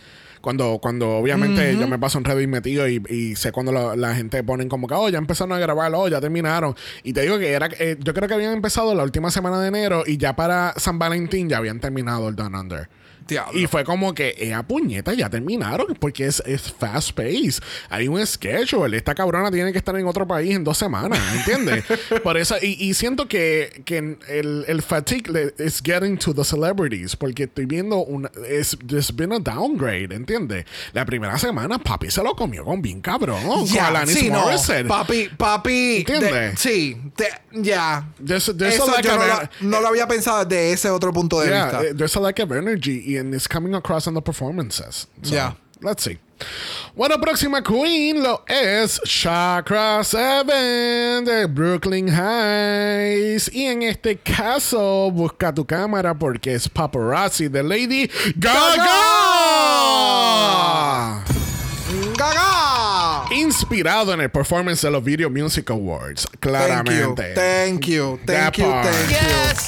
Cuando, cuando obviamente yo me paso en Reddit metido y, y sé cuando la, la gente ponen como que, oh, ya empezaron a grabarlo, oh, ya terminaron. Y te digo que era, eh, yo creo que habían empezado la última semana de enero y ya para San Valentín ya habían terminado el Down Under. Diablo. Y fue como que, eh, puñeta, ya terminaron, porque es, es fast pace. Hay un schedule. Esta cabrona tiene que estar en otro país en dos semanas, ¿entiendes? Por eso, y, y siento que, que el, el fatigue is getting to the celebrities, porque estoy viendo una, es there's been a downgrade, ¿entiendes? La primera semana, papi se lo comió con bien cabrón, con Ya, Alanis sí, no. Morissette. Papi, papi. ¿Entiendes? de- sí, ya. There's- there's Eso yo no, lo, no lo había pensado desde ese otro punto de Yeah, vista. eh, there's a lack of energy and it's coming across in the performances. So, Yeah. Let's see. Bueno, próxima queen lo es Chakra 7 de Brooklyn Heights. Y en este caso, busca tu cámara porque es paparazzi de Lady Gaga. ¡Gaga! Inspirado en el performance de los Video Music Awards, claramente. Thank you. Thank you. part. Thank you. Yes, bitch.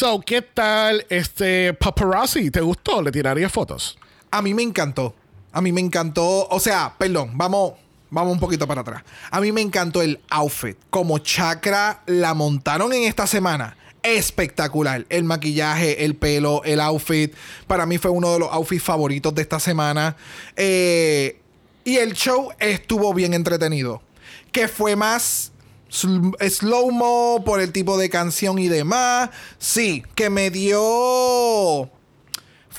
So, ¿qué tal este paparazzi? ¿Te gustó? ¿Le tiraría fotos? A mí me encantó. A mí me encantó. O sea, perdón, vamos, vamos un poquito para atrás. A mí me encantó el outfit. Como Chakra la montaron en esta semana. Espectacular. El maquillaje, el pelo, el outfit. Para mí fue uno de los outfits favoritos de esta semana. Eh, y el show estuvo bien entretenido. Que fue más slow-mo por el tipo de canción y demás. Sí, que me dio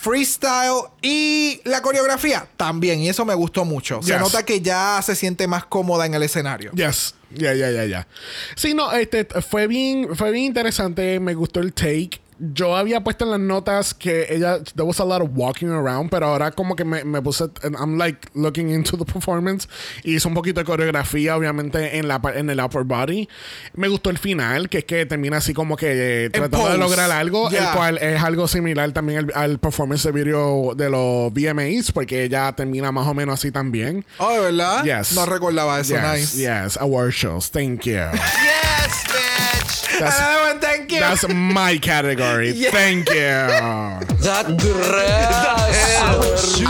freestyle y la coreografía también. Y eso me gustó mucho. Se nota que ya se siente más cómoda en el escenario. Yes. Ya, ya, ya, ya. Sí, no, este fue bien, fue bien interesante. Me gustó el take. Yo había puesto en las notas que ella, there was a lot of walking around, pero ahora como que me, me puse, I'm like looking into the performance y hizo un poquito de coreografía, obviamente, en, la, en el upper body. Me gustó el final, que es que termina así como que eh, tratando de lograr algo, Yeah. el cual es algo similar también al, al performance de video de los VMAs, porque ella termina más o menos así también. Oh, ¿de verdad? Yes. No recordaba eso. yes, nice. yes, award shows. Thank you. Yes. That's, Another one, thank you. that's my category. Yeah. Thank you. That dress.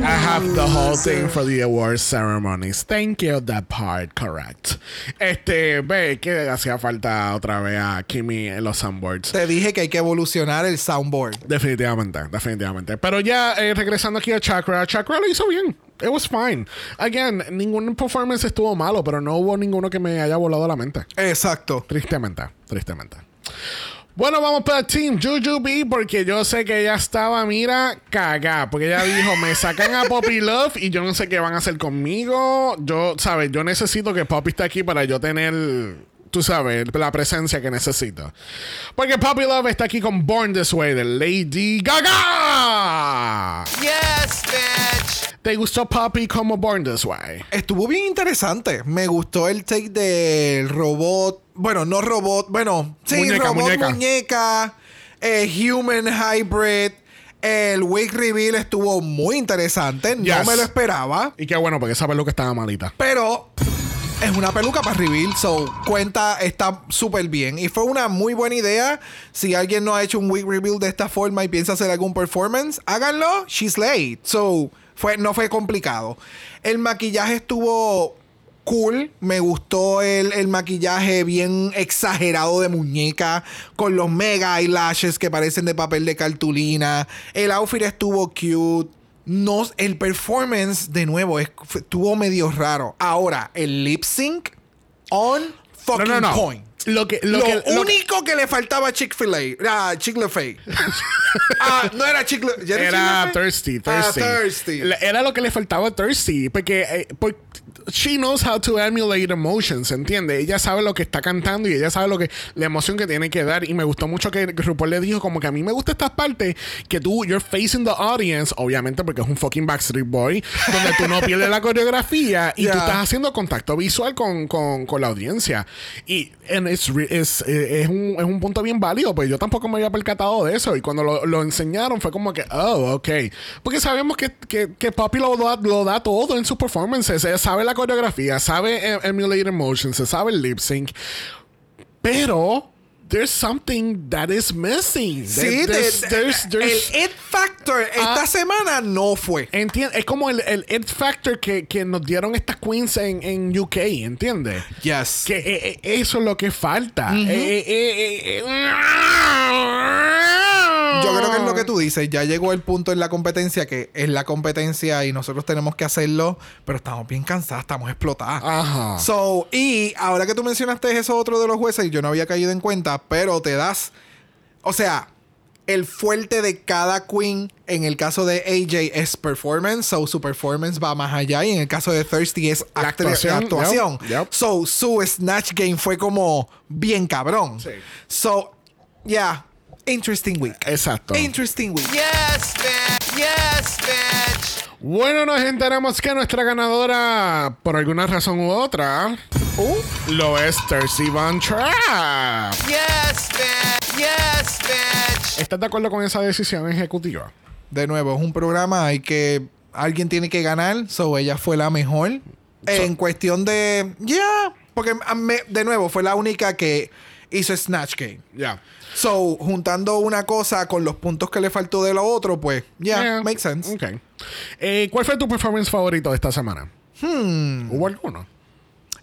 I have the whole thing for the award ceremonies. Thank you, that part, correct. Este, ve que hacía falta otra vez a Kimi en los soundboards. Te dije que hay que evolucionar el soundboard. Definitivamente, definitivamente. Pero ya eh, regresando aquí a Chakra, Chakra lo hizo bien. It was fine. Again, ningún performance estuvo malo, pero no hubo ninguno que me haya volado la mente. Exacto. Tristemente, tristemente. Bueno, vamos para Team Jujubee porque yo sé que ella estaba, mira, cagada. Porque ella dijo, me sacan a Poppy Love y yo no sé qué van a hacer conmigo. Yo, ¿sabes? Yo necesito que Poppy esté aquí para yo tener, tú sabes, la presencia que necesito. Porque Poppy Love está aquí con Born This Way de Lady Gaga. Yes, bitch. ¿Te gustó Poppy como Born This Way? Estuvo bien interesante. Me gustó el take del robot. Bueno, no robot. Bueno, sí, Muñeca, robot, muñeca. muñeca. eh, human hybrid. El wig reveal estuvo muy interesante. No Yes. me lo esperaba. Y qué bueno, porque esa peluca estaba malita. Pero es una peluca para reveal, so cuenta, está súper bien. Y fue una muy buena idea. Si alguien no ha hecho un wig reveal de esta forma y piensa hacer algún performance, háganlo. She's late. So, fue, no fue complicado. El maquillaje estuvo cool. Me gustó el, el maquillaje bien exagerado de muñeca. Con los mega eyelashes que parecen de papel de cartulina. El outfit estuvo cute. No, el performance, de nuevo, estuvo medio raro. Ahora, el lip sync on No, fucking no, no. point. Lo que, lo Lo, que, lo que- único que, le faltaba a Chick-fil-A, a Chick-fil-A. ah, no era Chick-fil-A. ¿ya Era thirsty, Ah, thirsty. thirsty. Era lo que le faltaba a thirsty, porque eh, por- she knows how to emulate emotions, ¿entiendes? Ella sabe lo que está cantando y ella sabe lo que la emoción que tiene que dar y me gustó mucho que RuPaul le dijo como que a mí me gusta estas partes que tú you're facing the audience, obviamente porque es un fucking Backstreet Boy, donde tú no pierdes la coreografía y tú Yeah. estás haciendo contacto visual con, con, con la audiencia. Y and re- es, eh, es, un, es un punto bien válido, pues yo tampoco me había percatado de eso. Y cuando lo, lo enseñaron fue como que, oh, ok. Porque sabemos que, que, que Poppy lo da, lo da todo en sus performances. Sabe la coreografía, sabe emulate emotions, se sabe el lip sync. Pero there's something that is missing. Sí, there's- de- there's- there's- el it factor esta Ah. semana no fue. Entien- es como el, el it factor que, que nos dieron estas queens en, en UK, ¿entiendes? Yes. Que eh, eh, eso es lo que falta. Eh, eh, eh, eh, Yo creo que es lo que tú dices. Ya llegó el punto en la competencia que es la competencia y nosotros tenemos que hacerlo, pero estamos bien cansadas, estamos explotadas. Ajá. So, y ahora que tú mencionaste eso otro de los jueces, y yo no había caído en cuenta, pero te das. O sea, el fuerte de cada queen, en el caso de AJ es performance, so su performance va más allá, y en el caso de Thirsty es La actuación, actuación. yep, yep. So, su Snatch Game fue como bien cabrón. Sí. So, yeah, interesting week. Exacto. Interesting week. Yes, bitch. Yes, bitch. Bueno, nos enteramos que nuestra ganadora, por alguna razón u otra, lo es Thirsty Von Trap. Yes, bitch. Yes, bitch. ¿Estás de acuerdo con esa decisión ejecutiva? De nuevo, es un programa, hay que. Alguien tiene que ganar, so ella fue la mejor. en cuestión de. Ya. porque me- de nuevo, fue la única que hizo Snatch Game. Ya. So, juntando una cosa con los puntos que le faltó de lo otro, pues, ya, Yeah. makes sense. Ok. Eh, ¿Cuál fue tu performance favorito de esta semana? Hmm. ¿Hubo alguno?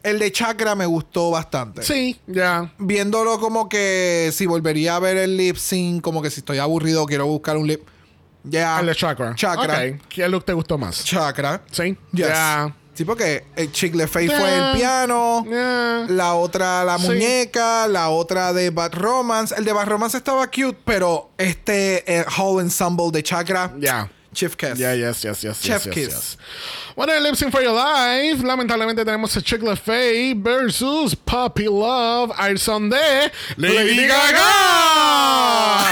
El de Chakra me gustó bastante. Sí, ya. Viéndolo como que si volvería a ver el lip sync, como que si estoy aburrido, quiero buscar un lip. Ya. El de Chakra. Chakra. Ok. ¿Qué look te gustó más? Chakra. Sí. Yes. Ya. Sí, porque el Chicle Face Yeah. fue el piano. Yeah. La otra, la Sí. muñeca. La otra de Bad Romance. El de Bad Romance estaba cute, pero este eh, Whole Ensemble de Chakra. Ya. Chief Kiss. Yeah, yes, yes, yes, Chef yes, kiss. yes, yes. Bueno, el Lip Sync for Your Life. Lamentablemente tenemos a Chick Faye versus Puppy Love. Al son de Lady Gaga.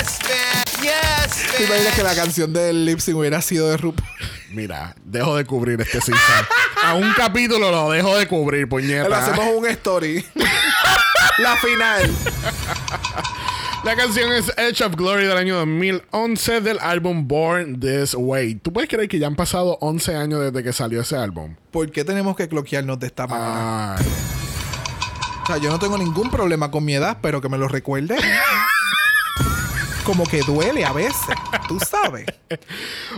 Yes, bitch. Yes, ¿Te imaginas bitch. que la canción del lip sync hubiera sido de RuPaul? Mira, dejo de cubrir este season. a un capítulo lo dejo de cubrir, Le puñeta. hacemos un story. la final. La canción es Edge of Glory del año 2011 del álbum Born This Way. ¿Tú puedes creer que ya han pasado 11 años desde que salió ese álbum? ¿Por qué tenemos que cloquearnos de esta manera? Ay. O sea, yo no tengo ningún problema con mi edad, pero que me lo recuerde. Como que duele a veces. Tú sabes.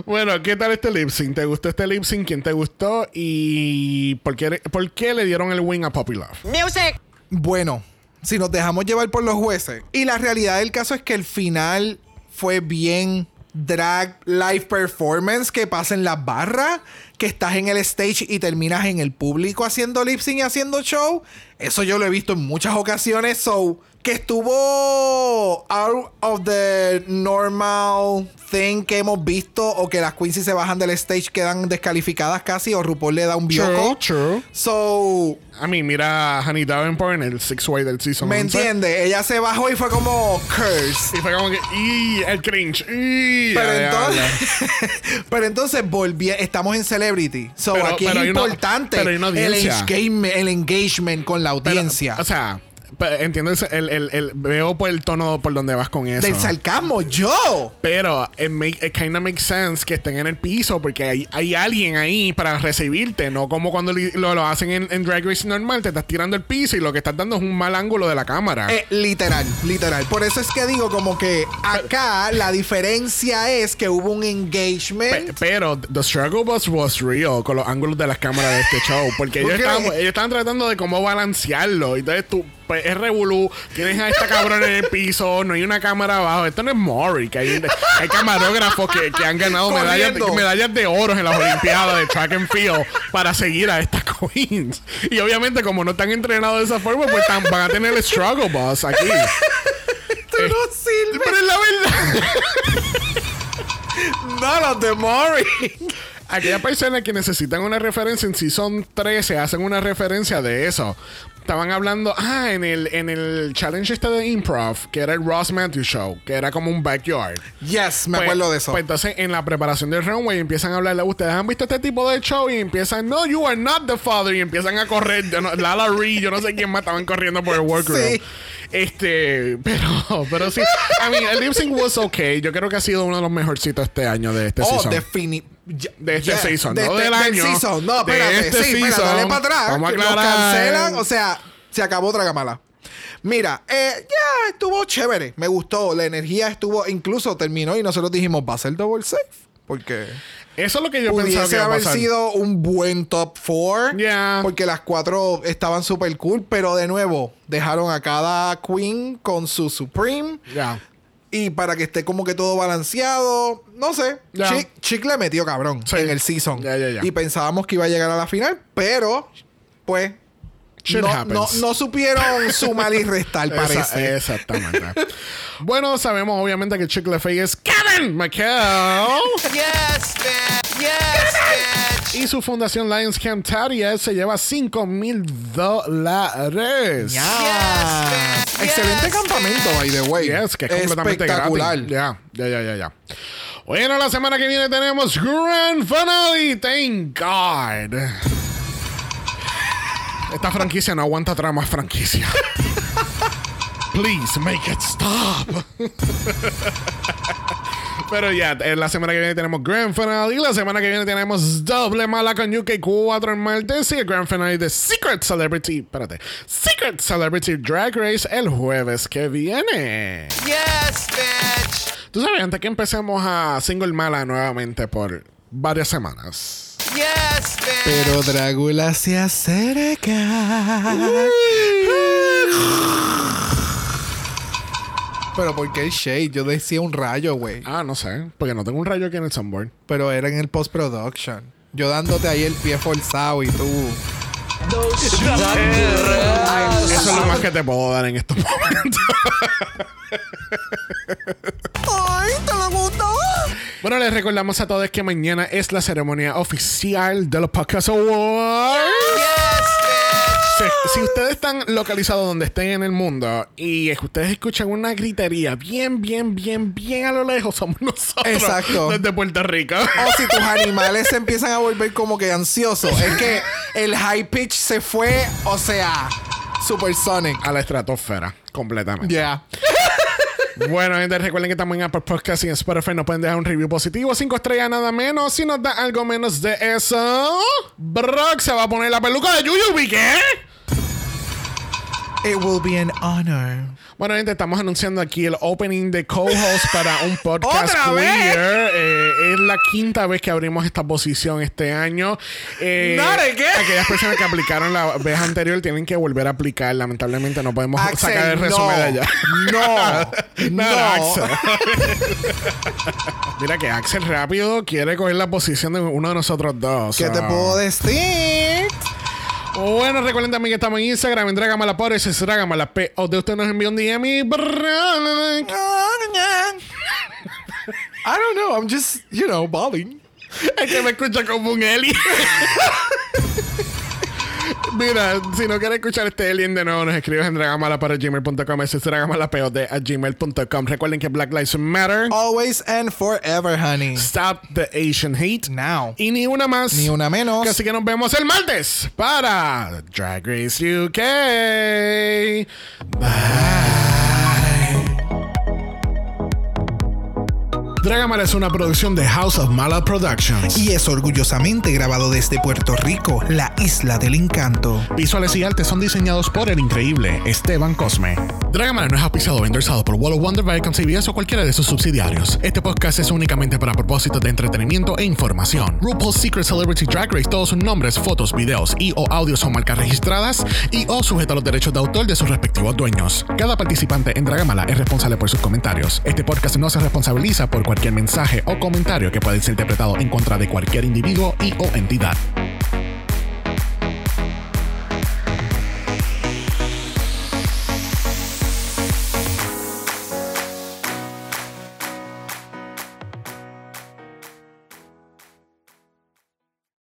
Bueno, ¿qué tal este lip sync? ¿Te gustó este lip sync? ¿Quién te gustó? ¿Y por qué, por qué le dieron el win a Poppy Love? Music. Bueno, si nos dejamos llevar por los jueces. Y la realidad del caso es que el final fue bien drag live performance que pasa en las barras, que estás en el stage y terminas en el público haciendo lip sync y haciendo show. Eso yo lo he visto en muchas ocasiones. So, que estuvo out of the normal thing que hemos visto o que las queens si se bajan del stage quedan descalificadas casi o RuPaul le da un bioco. true. So, A mí, mira a Honey Davenport en el Six Way del season ¿Me 11. entiende? Ella se bajó y fue como curse. Y fue como que, ¡y! El cringe. ¡y! Pero Ya, ya, entonces, pero entonces volví, estamos en celebrity. So Pero- aquí pero es importante una el, engagement, el engagement con la Pero, audiencia. o sea, entiendo el, el, el- veo por el tono por donde vas con eso. del sarcasmo, yo. Pero it, make, it kinda makes sense que estén en el piso porque hay, hay alguien ahí para recibirte, no como cuando lo, lo hacen en, en Drag Race normal, te estás tirando el piso y lo que estás dando es un mal ángulo de la cámara. Eh, literal, literal. Por eso es que digo como que acá la diferencia es que hubo un Pe- engagement. pero the struggle bus was real con los ángulos de las cámaras de este show. Porque ¿Por ellos estaban, ellos estaban tratando de cómo balancearlo. Y entonces tú, pues es revolú. Tienes a esta cabrón en el piso. No hay una cámara abajo. Esto no es. Que hay, hay camarógrafos que, que han ganado medallas, medallas de oro en las Olimpiadas de track and field para seguir a estas queens. Y obviamente, como no están entrenados de esa forma, pues tan- van a tener el struggle bus aquí. Esto no sirve. Pero es la verdad. No, los de Maury. Aquellas personas que necesitan una referencia en Season 13 hacen una referencia de eso. Estaban hablando, ah, en el, en el challenge este de improv, que era el Ross Matthews Show, que era como un backyard. Yes, me Pues- acuerdo de eso. Pues entonces en la preparación del runway empiezan a hablarle, ustedes han visto este tipo de show y empiezan, no, you are not the father, y empiezan a correr, yo no- Lala Ree, yo no sé quién más, estaban corriendo por el workroom. Sí. Este, pero, pero sí, I mean, el lip sync was okay. Yo creo que ha sido uno de los mejorcitos este año de este Oh, season. De este season, no este- del año. season. No, De espérate. este sí, season. dale para atrás. Vamos a aclarar. cancelan. O sea, se acabó Dragamala. Mira, eh, ya estuvo chévere. Me gustó. La energía estuvo, incluso terminó y nosotros dijimos, va a ser double safe. Porque Eso es lo que yo pensaba que iba a haber pasar. sido un buen top 4. Yeah. Porque las cuatro estaban súper cool. Pero de nuevo, dejaron a cada queen con su Supreme. Ya. Y para que esté como que todo balanceado, no sé. Ya. Chick, Chick le metió cabrón Sí. en el season. Y pensábamos que iba a llegar a la final, pero pues Shit no, no, no supieron sumar y restar, Esa- parece. exactamente. bueno, sabemos obviamente que Chick Fil es Kevin McHale. Yes, bitch. Yes, bitch. Y su fundación Lions Camp Taria se lleva 5 mil dólares. Yes. Excelente Yes, campamento, by the way. Yes, que es completamente Espectacular. gratis. Ya, ya, ya, ya, ya. Bueno, la semana que viene tenemos Grand Finale. Thank God. Esta franquicia no aguanta otra más franquicia. Please make it stop. Pero ya, eh, la semana que viene tenemos Grand Finale. Y la semana que viene tenemos Doble Mala con UK 4 en martes. Y el Grand Finale de Secret Celebrity. Espérate. Secret Celebrity Drag Race el jueves que viene. Yes, bitch. Tú sabes, antes que empecemos a Single Mala nuevamente por varias semanas. Yes, bitch. Pero Drácula se acerca. Pero ¿por qué el shade? Yo decía un rayo, güey. Ah, no sé. Porque no tengo un rayo aquí en el soundboard. Pero era en el post-production. Yo dándote ahí el pie forzado y tú. Eso es lo más que te puedo dar en estos momentos. ¡Ay, ¿Te le gustó? Bueno, les recordamos a todos que mañana es la ceremonia oficial de los Podcast Awards. Si, si ustedes están localizados donde estén en el mundo y ustedes escuchan una gritería bien, bien, bien, bien a lo lejos, somos nosotros. Exacto. Desde Puerto Rico. O si tus animales se empiezan a volver como que ansiosos. Es que el high pitch se fue, o sea, supersonic. a la estratosfera, completamente. Yeah. Bueno, gente, recuerden que estamos en Apple Podcast y en Spotify. Nos pueden dejar un review positivo, cinco estrellas nada menos. Si nos da algo menos de eso, Brock se va a poner la peluca de Yuyubi, ¿qué? It will be an honor. Bueno, gente, estamos anunciando aquí el opening de co-host para un podcast ¿Otra vez? queer. Eh, es la quinta vez que abrimos esta posición este año. Eh, ¿No? Aquellas personas que aplicaron la vez anterior tienen que volver a aplicar. Lamentablemente no podemos Axel, sacar el no. resumen de allá. No. Nada, No. Axel. Mira que Axel rápido quiere coger la posición de uno de nosotros dos. ¿Qué te So- puedo decir? Bueno, recuerden también que estamos en Instagram, en Dragamala por ese es Dragamala P. O de usted nos envió un DM y. I don't know. I'm just, you know, bobbing. Es que me escucha como un alien. Mira, si no quieres escuchar este alien de nuevo, nos escribes en dragamala para gmail.com. Ese es dragamala.pod a gmail.com. Recuerden que Black Lives Matter. Always and forever, honey. Stop the Asian hate. Now. Y ni una más. Ni una menos. Así que nos vemos el martes para Drag Race UK. Dragamala es una producción de House of Mala Productions. Y es orgullosamente grabado desde Puerto Rico, la isla del encanto. Visuales y artes son diseñados por el increíble Esteban Cosme. Dragamala no es auspiciado o endorsado por Wall of Wonder, Viacom CBS o cualquiera de sus subsidiarios. Este podcast es únicamente para propósitos de entretenimiento e información. RuPaul's Secret Celebrity Drag Race, todos sus nombres, fotos, videos y o audios son marcas registradas y o sujetos a los derechos de autor de sus respectivos dueños. Cada participante en Dragamala es responsable por sus comentarios. Este podcast no se responsabiliza por cualquier mensaje o comentario que pueda ser interpretado en contra de cualquier individuo y o entidad.